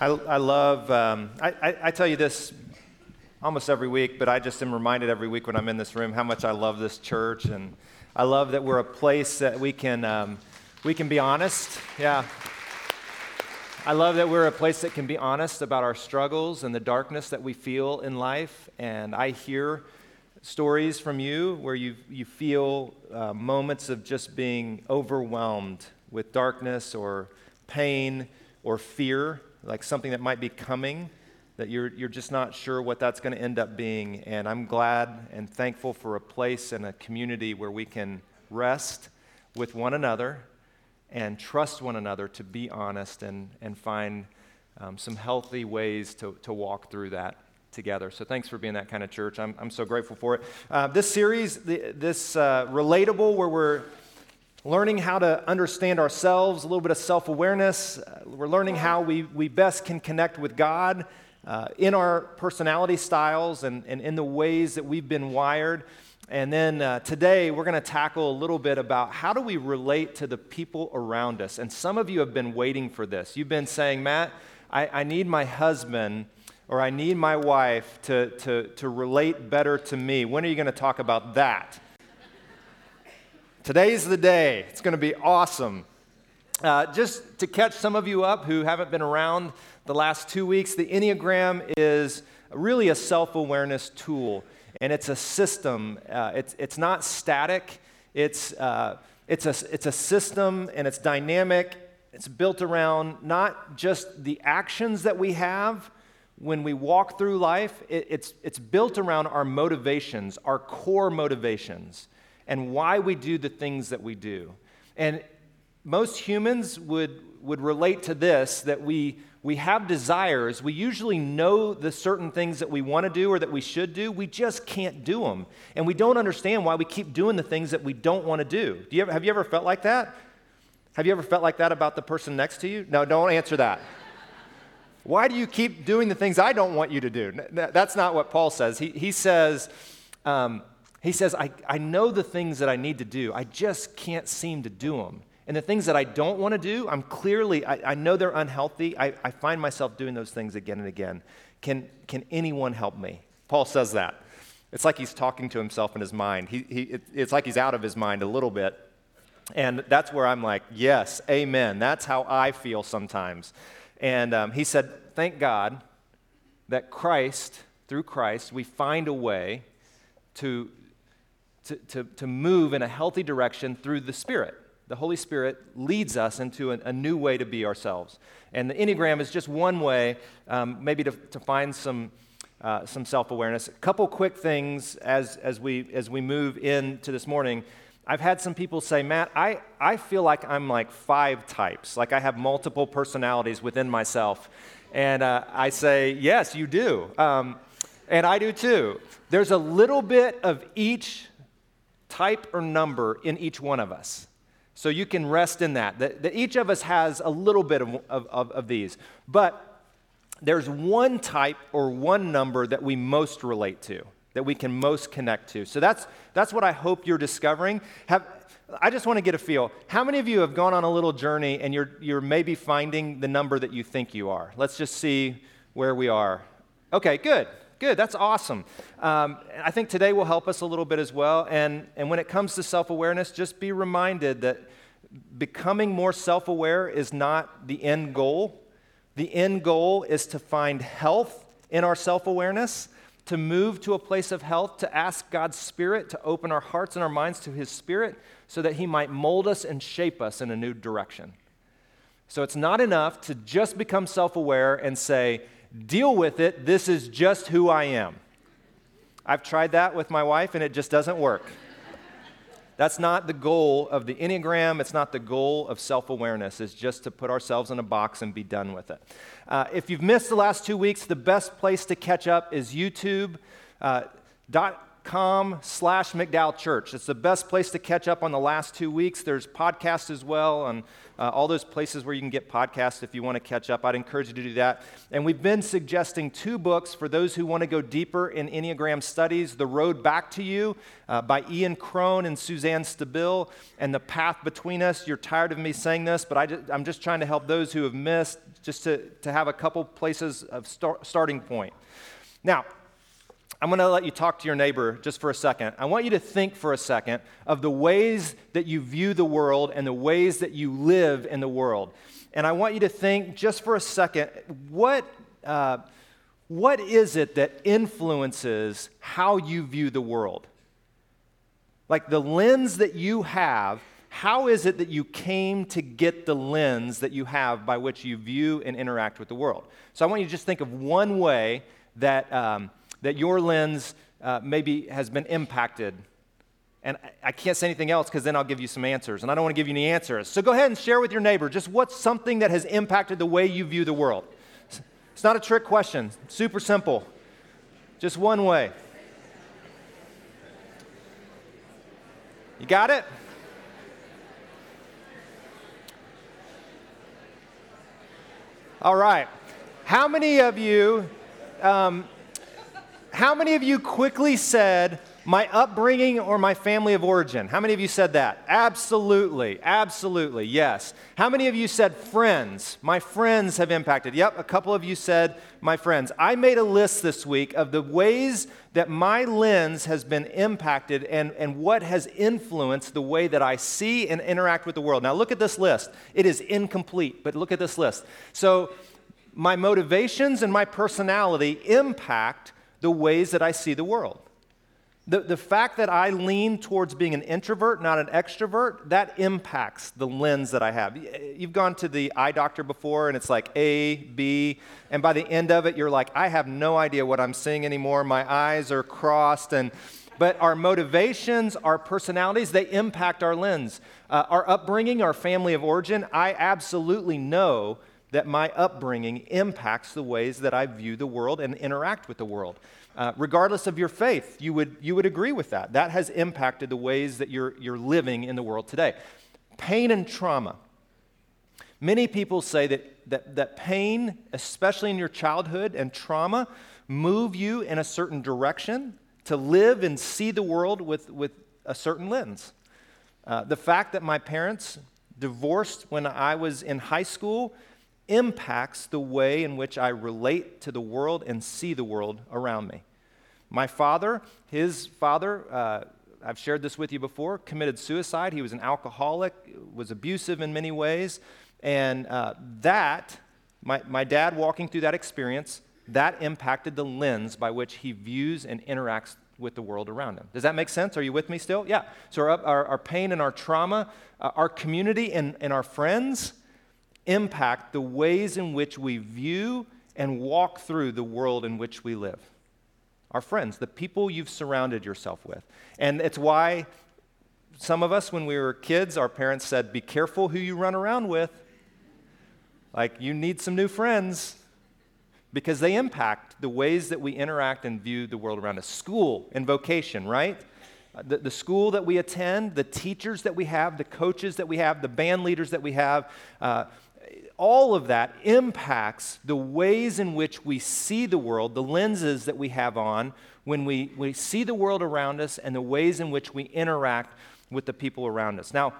I, I love, um, I, I, I tell you this almost every week, but I just am reminded every week when I'm in this room how much I love this church. And I love that we're a place that we can, um, we can be honest. Yeah. I love that we're a place that can be honest about our struggles and the darkness that we feel in life. And I hear stories from you where you, you feel uh, moments of just being overwhelmed with darkness or pain or fear like something that might be coming that you're, you're just not sure what that's going to end up being. And I'm glad and thankful for a place and a community where we can rest with one another and trust one another to be honest and, and find um, some healthy ways to, to walk through that together. So thanks for being that kind of church. I'm, I'm so grateful for it. Uh, this series, the, this uh, relatable, where we're learning how to understand ourselves, a little bit of self awareness. Uh, we're learning how we, we best can connect with God uh, in our personality styles and, and in the ways that we've been wired. And then uh, today, we're going to tackle a little bit about how do we relate to the people around us. And some of you have been waiting for this. You've been saying, Matt, I, I need my husband or I need my wife to, to, to relate better to me. When are you going to talk about that? Today's the day. It's going to be awesome. Uh, just to catch some of you up who haven't been around the last two weeks, the Enneagram is really a self awareness tool, and it's a system. Uh, it's, it's not static, it's, uh, it's, a, it's a system and it's dynamic. It's built around not just the actions that we have when we walk through life, it, it's, it's built around our motivations, our core motivations and why we do the things that we do. And most humans would, would relate to this that we, we have desires. We usually know the certain things that we want to do or that we should do. We just can't do them. And we don't understand why we keep doing the things that we don't want to do. do you ever, have you ever felt like that? Have you ever felt like that about the person next to you? No, don't answer that. why do you keep doing the things I don't want you to do? That's not what Paul says. He, he says, um, he says, I, I know the things that I need to do, I just can't seem to do them. And the things that I don't want to do, I'm clearly, I, I know they're unhealthy. I, I find myself doing those things again and again. Can, can anyone help me? Paul says that. It's like he's talking to himself in his mind. He, he, it, it's like he's out of his mind a little bit. And that's where I'm like, yes, amen. That's how I feel sometimes. And um, he said, thank God that Christ, through Christ, we find a way to, to, to, to move in a healthy direction through the Spirit. The Holy Spirit leads us into a, a new way to be ourselves. And the Enneagram is just one way, um, maybe to, to find some, uh, some self awareness. A couple quick things as, as, we, as we move into this morning. I've had some people say, Matt, I, I feel like I'm like five types, like I have multiple personalities within myself. And uh, I say, yes, you do. Um, and I do too. There's a little bit of each type or number in each one of us. So you can rest in that, that, that each of us has a little bit of, of, of these. But there's one type or one number that we most relate to, that we can most connect to. So that's, that's what I hope you're discovering. Have, I just want to get a feel. How many of you have gone on a little journey and you're, you're maybe finding the number that you think you are? Let's just see where we are. Okay, good. Good, that's awesome. Um, I think today will help us a little bit as well. And, and when it comes to self awareness, just be reminded that becoming more self aware is not the end goal. The end goal is to find health in our self awareness, to move to a place of health, to ask God's Spirit to open our hearts and our minds to His Spirit so that He might mold us and shape us in a new direction. So it's not enough to just become self aware and say, deal with it. This is just who I am. I've tried that with my wife and it just doesn't work. That's not the goal of the Enneagram. It's not the goal of self awareness, it's just to put ourselves in a box and be done with it. Uh, if you've missed the last two weeks, the best place to catch up is YouTube. Uh, dot, com slash McDowell Church. It's the best place to catch up on the last two weeks. There's podcasts as well on uh, all those places where you can get podcasts if you want to catch up. I'd encourage you to do that. And we've been suggesting two books for those who want to go deeper in Enneagram studies The Road Back to You uh, by Ian Cron and Suzanne Stabile, and The Path Between Us. You're tired of me saying this, but I just, I'm just trying to help those who have missed just to, to have a couple places of start, starting point. Now, I'm going to let you talk to your neighbor just for a second. I want you to think for a second of the ways that you view the world and the ways that you live in the world. And I want you to think just for a second what, uh, what is it that influences how you view the world? Like the lens that you have, how is it that you came to get the lens that you have by which you view and interact with the world? So I want you to just think of one way that. Um, that your lens uh, maybe has been impacted. And I can't say anything else because then I'll give you some answers. And I don't want to give you any answers. So go ahead and share with your neighbor just what's something that has impacted the way you view the world. It's not a trick question, super simple. Just one way. You got it? All right. How many of you um, how many of you quickly said, my upbringing or my family of origin? How many of you said that? Absolutely, absolutely, yes. How many of you said friends? My friends have impacted. Yep, a couple of you said my friends. I made a list this week of the ways that my lens has been impacted and, and what has influenced the way that I see and interact with the world. Now, look at this list. It is incomplete, but look at this list. So, my motivations and my personality impact the ways that I see the world. The, the fact that I lean towards being an introvert, not an extrovert, that impacts the lens that I have. You've gone to the eye doctor before and it's like A, B, and by the end of it, you're like, I have no idea what I'm seeing anymore. My eyes are crossed. And, but our motivations, our personalities, they impact our lens. Uh, our upbringing, our family of origin, I absolutely know that my upbringing impacts the ways that I view the world and interact with the world. Uh, regardless of your faith, you would, you would agree with that. That has impacted the ways that you're, you're living in the world today. Pain and trauma. Many people say that, that, that pain, especially in your childhood, and trauma move you in a certain direction to live and see the world with, with a certain lens. Uh, the fact that my parents divorced when I was in high school impacts the way in which I relate to the world and see the world around me. My father, his father, uh, I've shared this with you before, committed suicide. He was an alcoholic, was abusive in many ways. And uh, that, my, my dad walking through that experience, that impacted the lens by which he views and interacts with the world around him. Does that make sense? Are you with me still? Yeah. So our, our, our pain and our trauma, uh, our community and, and our friends, impact the ways in which we view and walk through the world in which we live. Our friends, the people you've surrounded yourself with. And it's why some of us, when we were kids, our parents said, Be careful who you run around with. Like, you need some new friends because they impact the ways that we interact and view the world around us. School and vocation, right? The, the, school that we attend, the teachers that we have, the coaches that we have, the band leaders that we have, uh, all of that impacts the ways in which we see the world, the lenses that we have on when we, we see the world around us, and the ways in which we interact with the people around us. Now,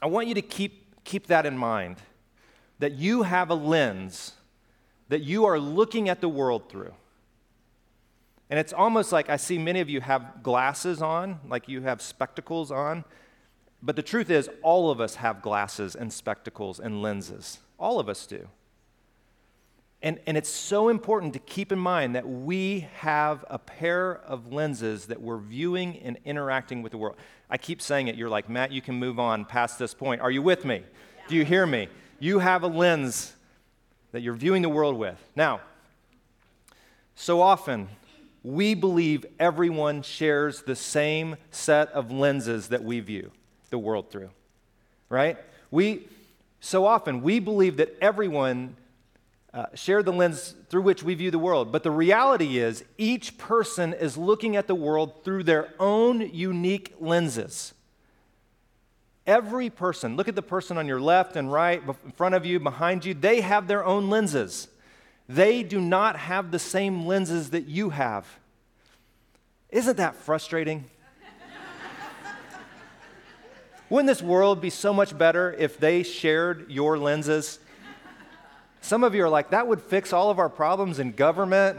I want you to keep, keep that in mind that you have a lens that you are looking at the world through. And it's almost like I see many of you have glasses on, like you have spectacles on. But the truth is, all of us have glasses and spectacles and lenses. All of us do. And, and it's so important to keep in mind that we have a pair of lenses that we're viewing and interacting with the world. I keep saying it. You're like, Matt, you can move on past this point. Are you with me? Yeah. Do you hear me? You have a lens that you're viewing the world with. Now, so often, we believe everyone shares the same set of lenses that we view the world through, right? We, so often, we believe that everyone uh, share the lens through which we view the world. But the reality is, each person is looking at the world through their own unique lenses. Every person, look at the person on your left and right, in front of you, behind you, they have their own lenses. They do not have the same lenses that you have. Isn't that frustrating? Wouldn't this world be so much better if they shared your lenses? Some of you are like, that would fix all of our problems in government.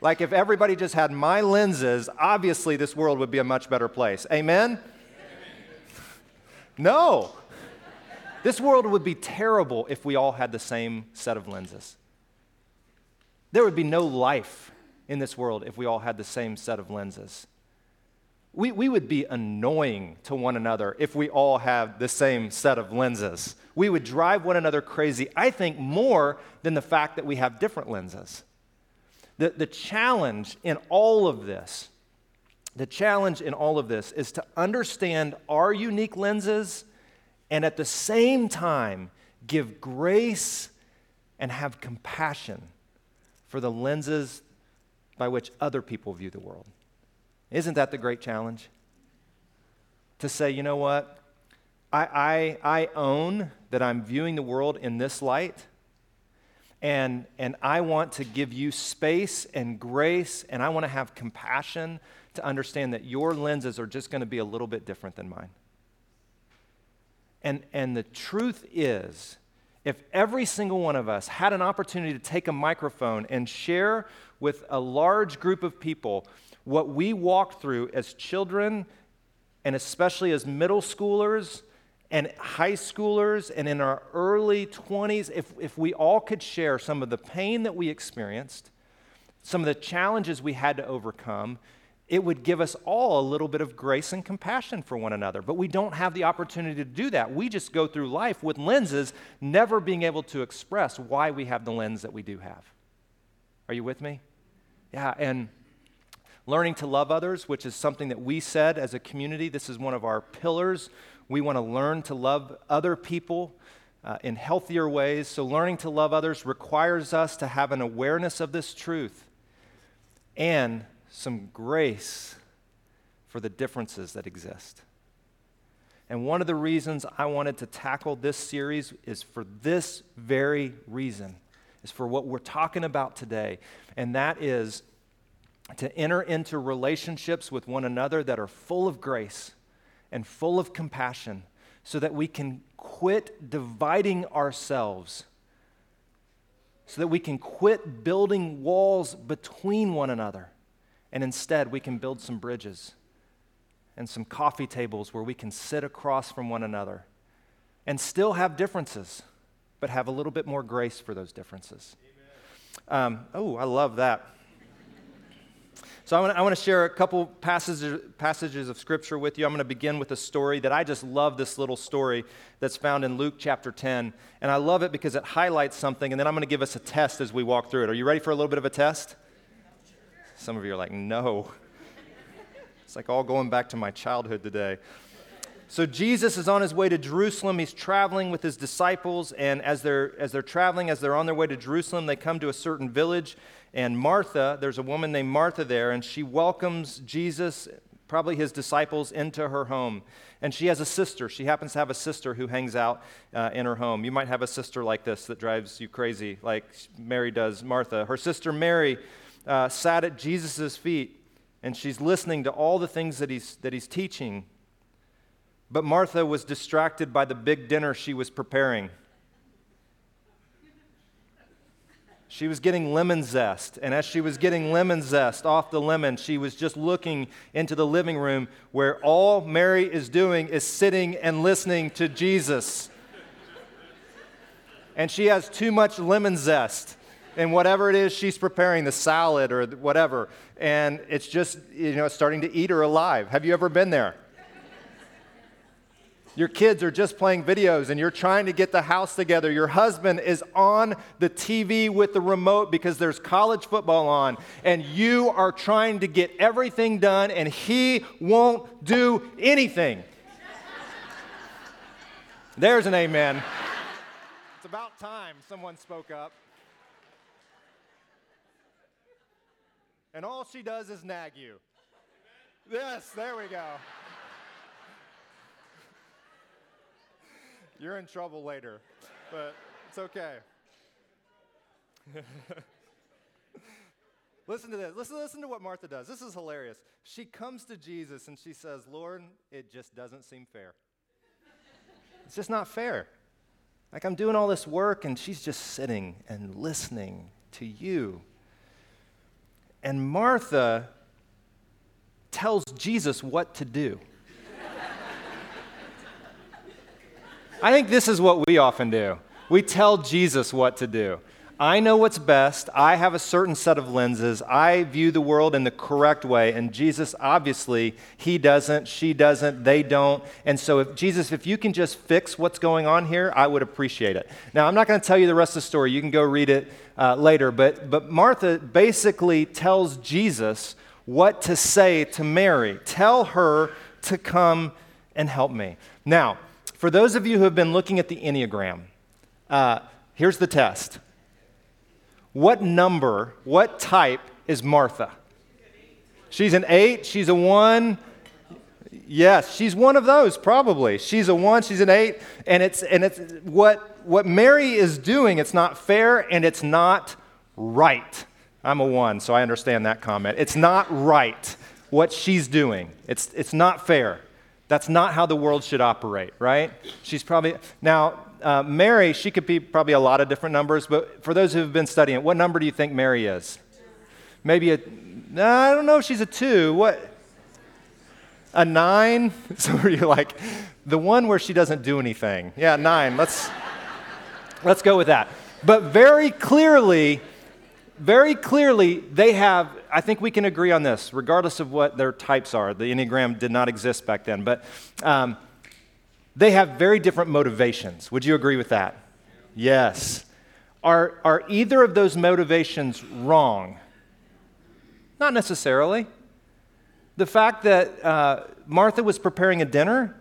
Like, if everybody just had my lenses, obviously this world would be a much better place. Amen? No. This world would be terrible if we all had the same set of lenses. There would be no life in this world if we all had the same set of lenses. We, we would be annoying to one another if we all had the same set of lenses. We would drive one another crazy, I think, more than the fact that we have different lenses. The, the challenge in all of this the challenge in all of this is to understand our unique lenses and at the same time give grace and have compassion for the lenses by which other people view the world. Isn't that the great challenge? To say, you know what? I, I, I own that I'm viewing the world in this light, and, and I want to give you space and grace, and I want to have compassion to understand that your lenses are just going to be a little bit different than mine. And, and the truth is, if every single one of us had an opportunity to take a microphone and share with a large group of people what we walked through as children, and especially as middle schoolers and high schoolers, and in our early 20s, if, if we all could share some of the pain that we experienced, some of the challenges we had to overcome, it would give us all a little bit of grace and compassion for one another. But we don't have the opportunity to do that. We just go through life with lenses, never being able to express why we have the lens that we do have. Are you with me? Yeah, and learning to love others, which is something that we said as a community, this is one of our pillars. We want to learn to love other people. Uh, in healthier ways. So, learning to love others requires us to have an awareness of this truth and some grace for the differences that exist. And one of the reasons I wanted to tackle this series is for this very reason, is for what we're talking about today. And that is to enter into relationships with one another that are full of grace and full of compassion so that we can quit dividing ourselves, so that we can quit building walls between one another and instead, we can build some bridges and some coffee tables where we can sit across from one another and still have differences, but have a little bit more grace for those differences. Um, oh, I love that. So I want to share a couple passages, passages of scripture with you. I'm going to begin with a story that I just love this little story that's found in Luke chapter 10. And I love it because it highlights something, and then I'm going to give us a test as we walk through it. Are you ready for a little bit of a test? Some of you are like, no. It's like all going back to my childhood today. So Jesus is on his way to Jerusalem. He's traveling with his disciples, and as they're as they're traveling, as they're on their way to Jerusalem, they come to a certain village. And Martha, there's a woman named Martha there, and she welcomes Jesus, probably his disciples, into her home. And she has a sister. She happens to have a sister who hangs out uh, in her home. You might have a sister like this that drives you crazy, like Mary does Martha. Her sister Mary uh, sat at Jesus' feet and she's listening to all the things that he's, that he's teaching. But Martha was distracted by the big dinner she was preparing. She was getting lemon zest. And as she was getting lemon zest off the lemon, she was just looking into the living room where all Mary is doing is sitting and listening to Jesus. and she has too much lemon zest and whatever it is she's preparing, the salad or whatever, and it's just, you know, starting to eat her alive. Have you ever been there? Your kids are just playing videos and you're trying to get the house together. Your husband is on the TV with the remote because there's college football on and you are trying to get everything done and he won't do anything. There's an amen. It's about time someone spoke up. And all she does is nag you. Yes, there we go. You're in trouble later, but it's okay. listen to this. Listen, listen to what Martha does. This is hilarious. She comes to Jesus and she says, Lord, it just doesn't seem fair. it's just not fair. Like I'm doing all this work and she's just sitting and listening to you. And Martha tells Jesus what to do. I think this is what we often do. We tell Jesus what to do. I know what's best. I have a certain set of lenses. I view the world in the correct way. And Jesus, obviously, he doesn't, she doesn't, they don't. And so, if Jesus, if you can just fix what's going on here, I would appreciate it. Now, I'm not going to tell you the rest of the story. You can go read it uh, later. But, but Martha basically tells Jesus what to say to Mary. Tell her to come and help me. Now, for those of you who have been looking at the Enneagram, uh, here's the test. What number, what type is Martha? She's an eight, she's a one. Yes, she's one of those, probably. She's a one, she's an eight, and it's and it's what what Mary is doing, it's not fair and it's not right. I'm a one, so I understand that comment. It's not right what she's doing. It's it's not fair. That's not how the world should operate, right? She's probably, now, uh, Mary, she could be probably a lot of different numbers, but for those who have been studying, what number do you think Mary is? Maybe a, I don't know if she's a two. What? A nine? So are you like, the one where she doesn't do anything? Yeah, nine. Let's, let's go with that. But very clearly, very clearly, they have, I think we can agree on this, regardless of what their types are. The Enneagram did not exist back then, but um, they have very different motivations. Would you agree with that? Yes. Are, are either of those motivations wrong? Not necessarily. The fact that uh, Martha was preparing a dinner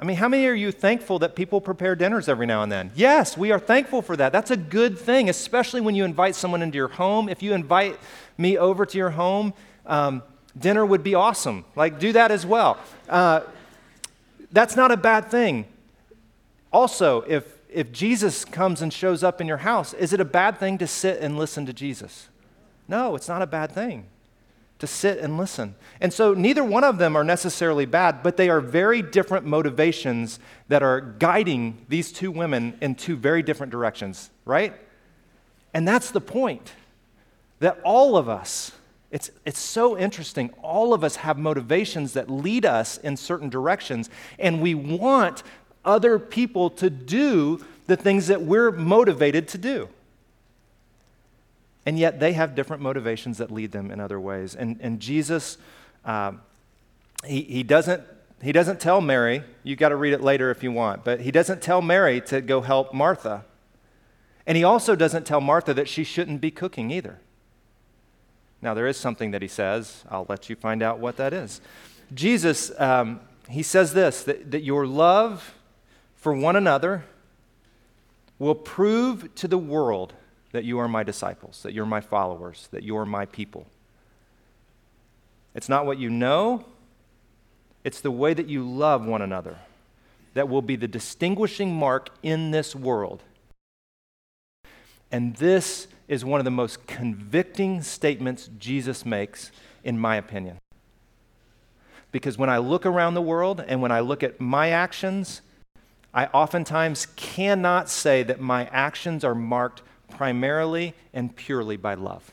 I mean, how many are you thankful that people prepare dinners every now and then? Yes, we are thankful for that. That's a good thing, especially when you invite someone into your home. If you invite me over to your home, um, dinner would be awesome. Like, do that as well. Uh, that's not a bad thing. Also, if, if Jesus comes and shows up in your house, is it a bad thing to sit and listen to Jesus? No, it's not a bad thing to sit and listen. And so neither one of them are necessarily bad, but they are very different motivations that are guiding these two women in two very different directions, right? And that's the point that all of us, it's, it's so interesting, all of us have motivations that lead us in certain directions, and we want other people to do the things that we're motivated to do. And yet they have different motivations that lead them in other ways. And, and Jesus, uh, he, he, doesn't, he doesn't tell Mary, you got to read it later if you want, but he doesn't tell Mary to go help Martha. And he also doesn't tell Martha that she shouldn't be cooking either. Now, there is something that he says. I'll let you find out what that is. Jesus, um, he says this that, that your love for one another will prove to the world that you are my disciples, that you're my followers, that you're my people. It's not what you know, it's the way that you love one another that will be the distinguishing mark in this world. And this is one of the most convicting statements Jesus makes, in my opinion. Because when I look around the world and when I look at my actions, I oftentimes cannot say that my actions are marked primarily and purely by love.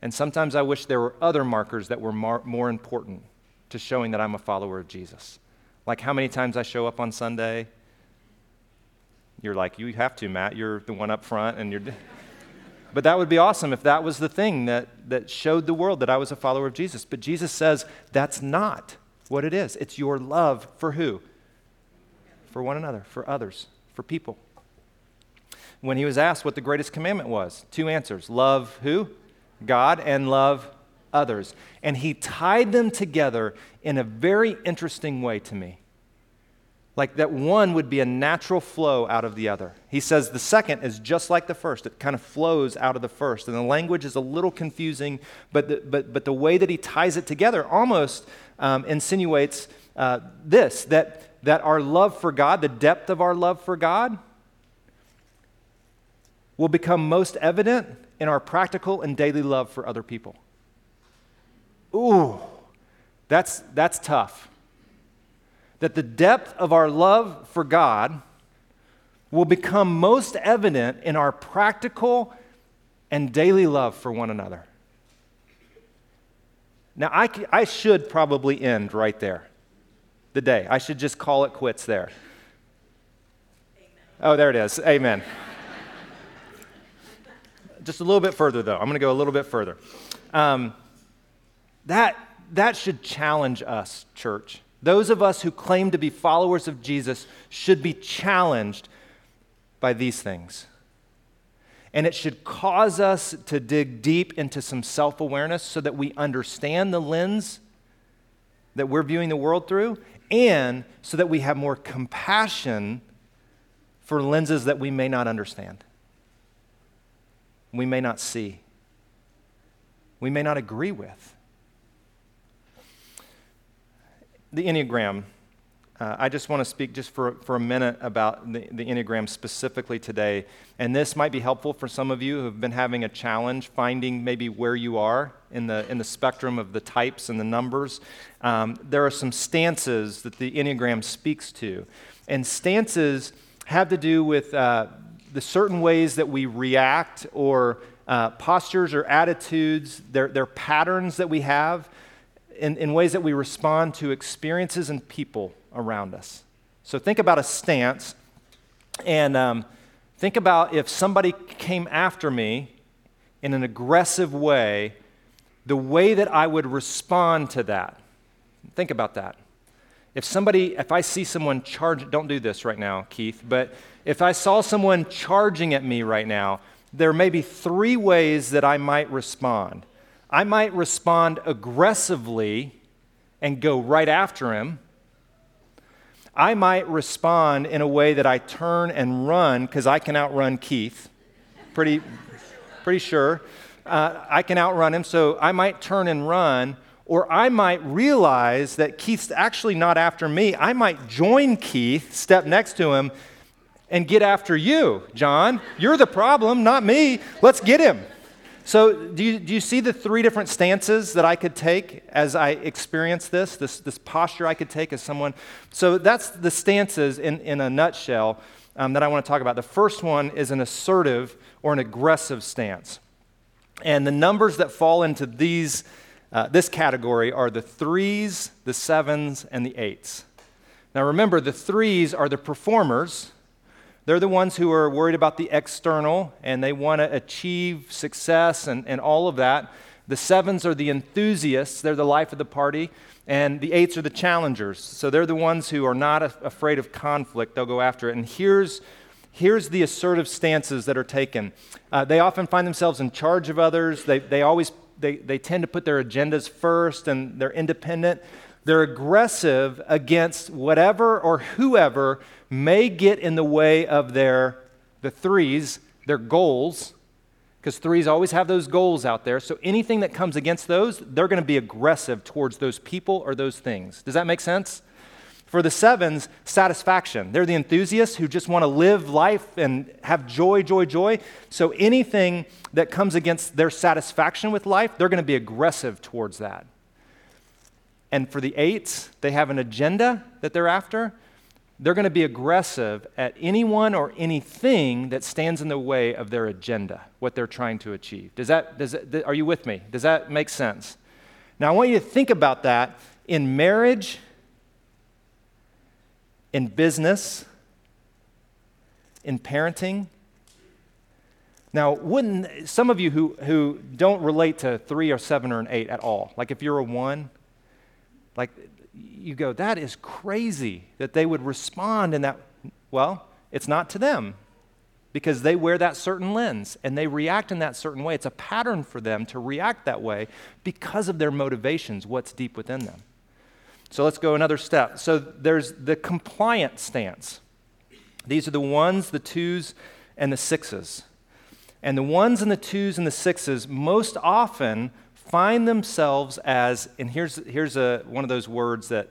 And sometimes I wish there were other markers that were mar- more important to showing that I'm a follower of Jesus. Like how many times I show up on Sunday. You're like, you have to, Matt. You're the one up front, and you're. but that would be awesome if that was the thing that, that showed the world that I was a follower of Jesus. But Jesus says that's not what it is. It's your love for who? For one another, for others, for people when he was asked what the greatest commandment was. Two answers love who? God, and love others. And he tied them together in a very interesting way to me. Like that one would be a natural flow out of the other. He says the second is just like the first. It kind of flows out of the first. And the language is a little confusing, but the, but, but the way that he ties it together almost um, insinuates uh, this that, that our love for God, the depth of our love for God, will become most evident in our practical and daily love for other people. Ooh, that's, that's tough that the depth of our love for God will become most evident in our practical and daily love for one another. Now, I, I should probably end right there, the day. I should just call it quits there. Amen. Oh, there it is. Amen. Just a little bit further, though. I'm going to go a little bit further. Um, that, that should challenge us, church. Those of us who claim to be followers of Jesus should be challenged by these things. And it should cause us to dig deep into some self awareness so that we understand the lens that we're viewing the world through and so that we have more compassion for lenses that we may not understand, we may not see, we may not agree with. the Enneagram. Uh, I just want to speak just for, for a minute about the, the Enneagram specifically today. And this might be helpful for some of you who have been having a challenge finding maybe where you are in the, in the spectrum of the types and the numbers. Um, there are some stances that the Enneagram speaks to. And stances have to do with uh, the certain ways that we react or uh, postures or attitudes, they're, they're patterns that we have in, in ways that we respond to experiences and people around us. So think about a stance and um, think about if somebody came after me in an aggressive way, the way that I would respond to that. Think about that. If somebody, if I see someone charge, don't do this right now, Keith, but if I saw someone charging at me right now, there may be three ways that I might respond. I might respond aggressively and go right after him. I might respond in a way that I turn and run because I can outrun Keith. Pretty, pretty sure. Uh, I can outrun him, so I might turn and run. Or I might realize that Keith's actually not after me. I might join Keith, step next to him, and get after you, John. You're the problem, not me. Let's get him. So, do you, do you see the three different stances that I could take as I experience this, this, this posture I could take as someone? So, that's the stances in, in a nutshell um, that I want to talk about. The first one is an assertive or an aggressive stance. And the numbers that fall into these, uh, this category are the threes, the sevens, and the eights. Now, remember, the threes are the performers they're the ones who are worried about the external and they want to achieve success and, and all of that. The sevens are the enthusiasts, they're the life of the party. And the eights are the challengers. So they're the ones who are not a- afraid of conflict, they'll go after it. And here's, here's the assertive stances that are taken uh, they often find themselves in charge of others, they, they always they, they tend to put their agendas first and they're independent. They're aggressive against whatever or whoever may get in the way of their, the threes, their goals, because threes always have those goals out there. So anything that comes against those, they're going to be aggressive towards those people or those things. Does that make sense? For the sevens, satisfaction. They're the enthusiasts who just want to live life and have joy, joy, joy. So anything that comes against their satisfaction with life, they're going to be aggressive towards that. And for the eights, they have an agenda that they're after. They're going to be aggressive at anyone or anything that stands in the way of their agenda, what they're trying to achieve. Does that, does that, are you with me? Does that make sense? Now, I want you to think about that in marriage, in business, in parenting. Now, wouldn't some of you who, who don't relate to three or seven or an eight at all, like if you're a one, like you go, that is crazy that they would respond in that. Well, it's not to them because they wear that certain lens and they react in that certain way. It's a pattern for them to react that way because of their motivations, what's deep within them. So let's go another step. So there's the compliant stance. These are the ones, the twos, and the sixes. And the ones and the twos and the sixes most often find themselves as, and here's, here's a, one of those words that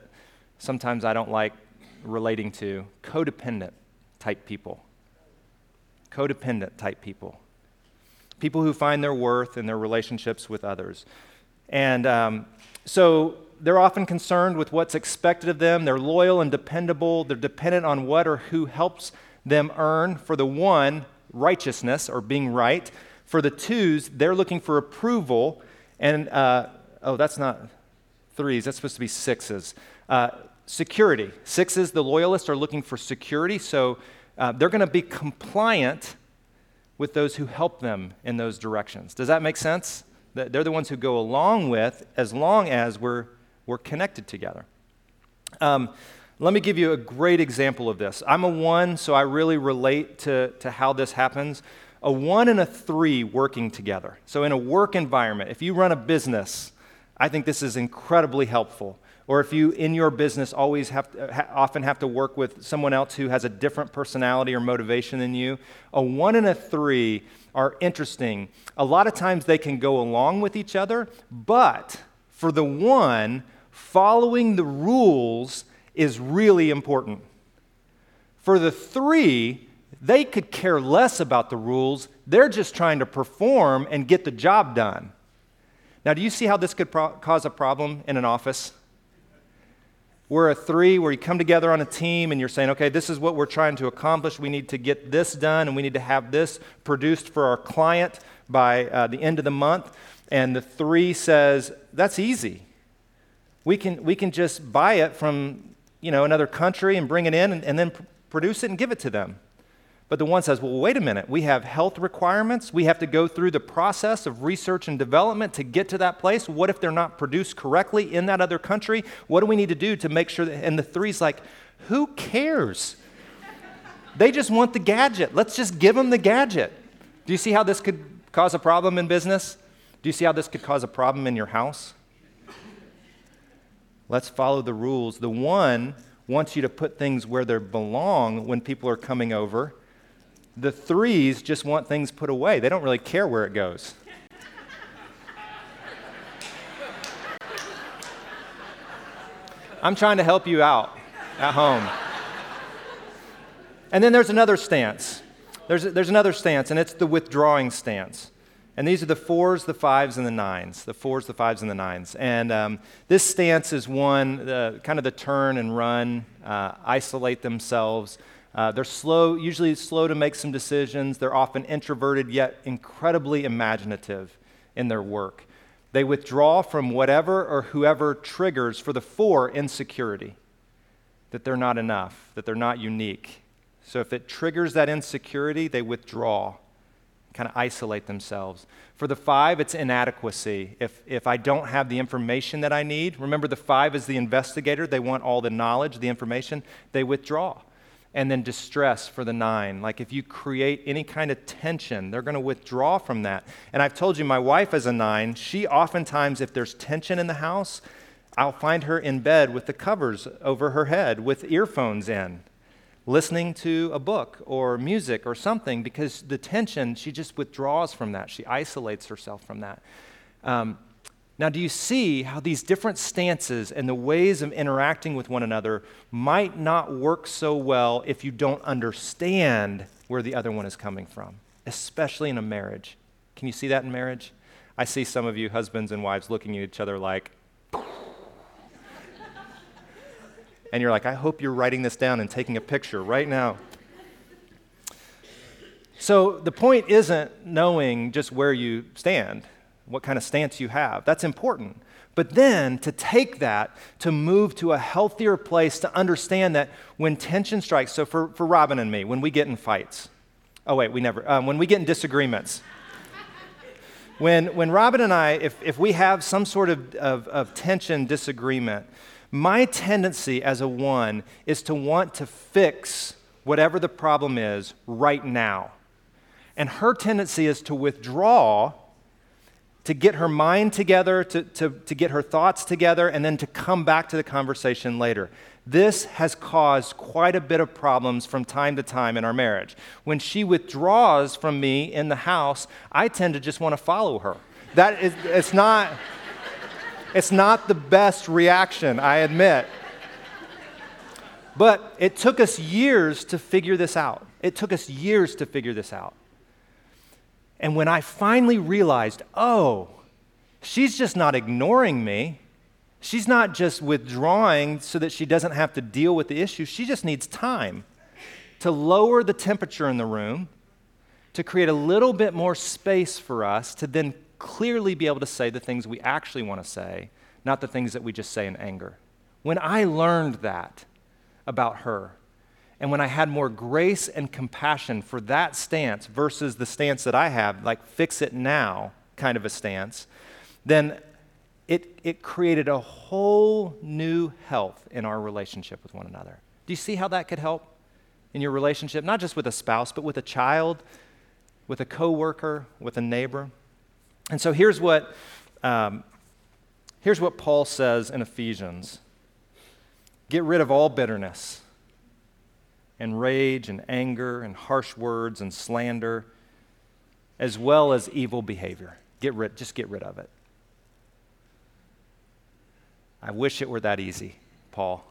sometimes I don't like relating to codependent type people. Codependent type people. People who find their worth in their relationships with others. And um, so they're often concerned with what's expected of them. They're loyal and dependable. They're dependent on what or who helps them earn. For the one, righteousness or being right. For the twos, they're looking for approval. And, uh, oh, that's not threes, that's supposed to be sixes. Uh, security. Sixes, the loyalists, are looking for security. So uh, they're going to be compliant with those who help them in those directions. Does that make sense? They're the ones who go along with as long as we're, we're connected together. Um, let me give you a great example of this. I'm a one, so I really relate to, to how this happens. A one and a three working together. So, in a work environment, if you run a business, I think this is incredibly helpful. Or if you, in your business, always have to, ha- often have to work with someone else who has a different personality or motivation than you, a one and a three are interesting. A lot of times they can go along with each other, but for the one, following the rules is really important. For the three, they could care less about the rules. They're just trying to perform and get the job done. Now, do you see how this could pro- cause a problem in an office? We're a three where you come together on a team and you're saying, okay, this is what we're trying to accomplish. We need to get this done and we need to have this produced for our client by uh, the end of the month. And the three says, that's easy. We can, we can just buy it from you know, another country and bring it in and, and then pr- produce it and give it to them. But the one says, well, wait a minute. We have health requirements. We have to go through the process of research and development to get to that place. What if they're not produced correctly in that other country? What do we need to do to make sure that? And the three's like, who cares? they just want the gadget. Let's just give them the gadget. Do you see how this could cause a problem in business? Do you see how this could cause a problem in your house? Let's follow the rules. The one wants you to put things where they belong when people are coming over. The threes just want things put away. They don't really care where it goes. I'm trying to help you out at home. And then there's another stance. There's, there's another stance, and it's the withdrawing stance. And these are the fours, the fives, and the nines. The fours, the fives, and the nines. And um, this stance is one, kind of the turn and run, uh, isolate themselves. Uh, they're slow, usually slow to make some decisions. They're often introverted, yet incredibly imaginative in their work. They withdraw from whatever or whoever triggers for the four insecurity that they're not enough, that they're not unique. So if it triggers that insecurity, they withdraw kind of isolate themselves. For the five, it's inadequacy. If, if I don't have the information that I need, remember the five is the investigator. They want all the knowledge, the information, they withdraw. And then distress for the nine. Like if you create any kind of tension, they're going to withdraw from that. And I've told you, my wife is a nine. She oftentimes, if there's tension in the house, I'll find her in bed with the covers over her head with earphones in listening to a book or music or something because the tension, she just withdraws from that. She isolates herself from that. Um, now, do you see how these different stances and the ways of interacting with one another might not work so well if you don't understand where the other one is coming from, especially in a marriage? Can you see that in marriage? I see some of you husbands and wives looking at each other like, and you're like, I hope you're writing this down and taking a picture right now. So the point isn't knowing just where you stand, what kind of stance you have. That's important. But then to take that, to move to a healthier place, to understand that when tension strikes, so for, for Robin and me, when we get in fights, oh, wait, we never, um, when we get in disagreements, when, when Robin and I, if, if we have some sort of, of, of tension, disagreement, my tendency as a one is to want to fix whatever the problem is right now. And her tendency is to withdraw to get her mind together, to, to, to get her thoughts together, and then to come back to the conversation later. This has caused quite a bit of problems from time to time in our marriage. When she withdraws from me in the house, I tend to just want to follow her. That is, it's not, it's not the best reaction, I admit. But it took us years to figure this out. It took us years to figure this out. And when I finally realized, oh, she's just not ignoring me, she's not just withdrawing so that she doesn't have to deal with the issue, she just needs time to lower the temperature in the room, to create a little bit more space for us to then clearly be able to say the things we actually want to say, not the things that we just say in anger. When I learned that about her, and when I had more grace and compassion for that stance versus the stance that I have, like fix it now kind of a stance, then it, it created a whole new health in our relationship with one another. Do you see how that could help in your relationship, not just with a spouse, but with a child, with a coworker, with a neighbor? And so here's what, um, here's what Paul says in Ephesians Get rid of all bitterness and rage and anger and harsh words and slander, as well as evil behavior. Get rid, just get rid of it. I wish it were that easy, Paul.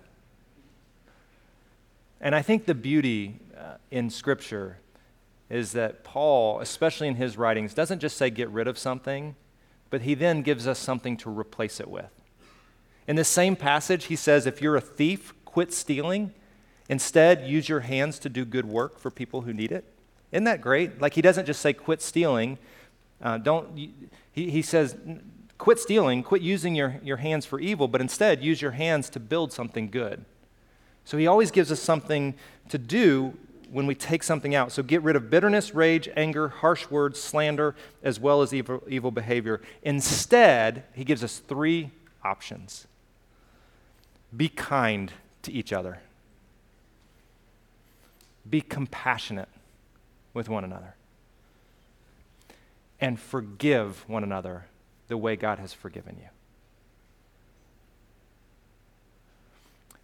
And I think the beauty uh, in Scripture is that Paul, especially in his writings, doesn't just say get rid of something, but he then gives us something to replace it with. In the same passage, he says, if you're a thief, quit stealing. Instead, use your hands to do good work for people who need it. Isn't that great? Like, he doesn't just say quit stealing. Uh, don't, he, he says, quit stealing, quit using your, your hands for evil, but instead use your hands to build something good. So he always gives us something to do when we take something out. So get rid of bitterness, rage, anger, harsh words, slander, as well as evil, evil behavior. Instead, he gives us three options be kind to each other be compassionate with one another and forgive one another the way God has forgiven you.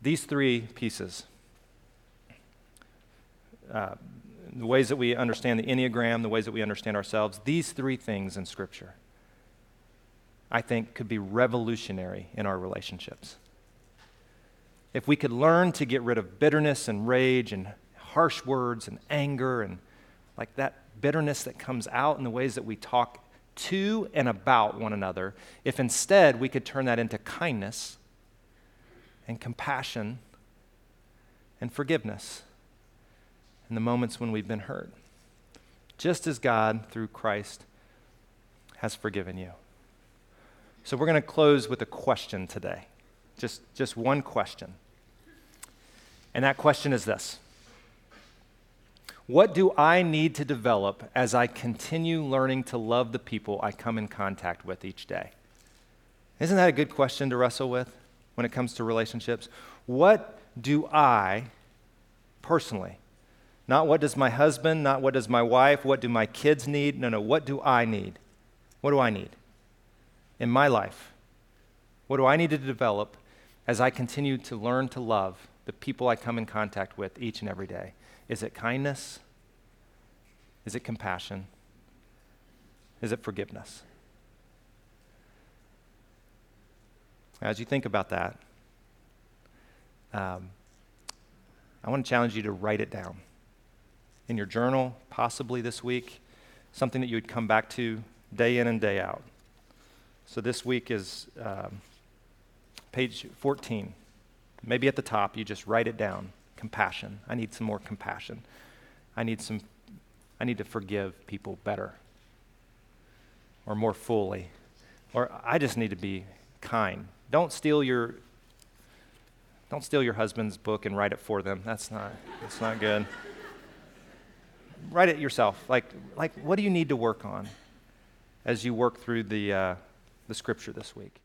These three pieces uh, the ways that we understand the Enneagram, the ways that we understand ourselves, these three things in Scripture, I think, could be revolutionary in our relationships. If we could learn to get rid of bitterness and rage and harsh words and anger and like that bitterness that comes out in the ways that we talk to and about one another, if instead we could turn that into kindness and compassion and forgiveness in the moments when we've been hurt, just as God, through Christ, has forgiven you. So we're going to close with a question today. Just, just one question. And that question is this what do I need to develop as I continue learning to love the people I come in contact with each day? Isn't that a good question to wrestle with when it comes to relationships? What do I personally, not what does my husband, not what does my wife, what do my kids need? No, no, what do I need? What do I need in my life? What do I need to develop as I continue to learn to love the people I come in contact with each and every day? Is it kindness? Is it compassion? Is it forgiveness? As you think about that, um, I want to challenge you to write it down in your journal, possibly this week, something that you would come back to day in and day out. So this week is um, page 14. Maybe at the top, you just write it down compassion. I need some more compassion. I need some I need to forgive people better or more fully. Or I just need to be kind. Don't steal your don't steal your husband's book and write it for them. That's not that's not good. write it yourself. Like like what do you need to work on as you work through the uh, the scripture this week?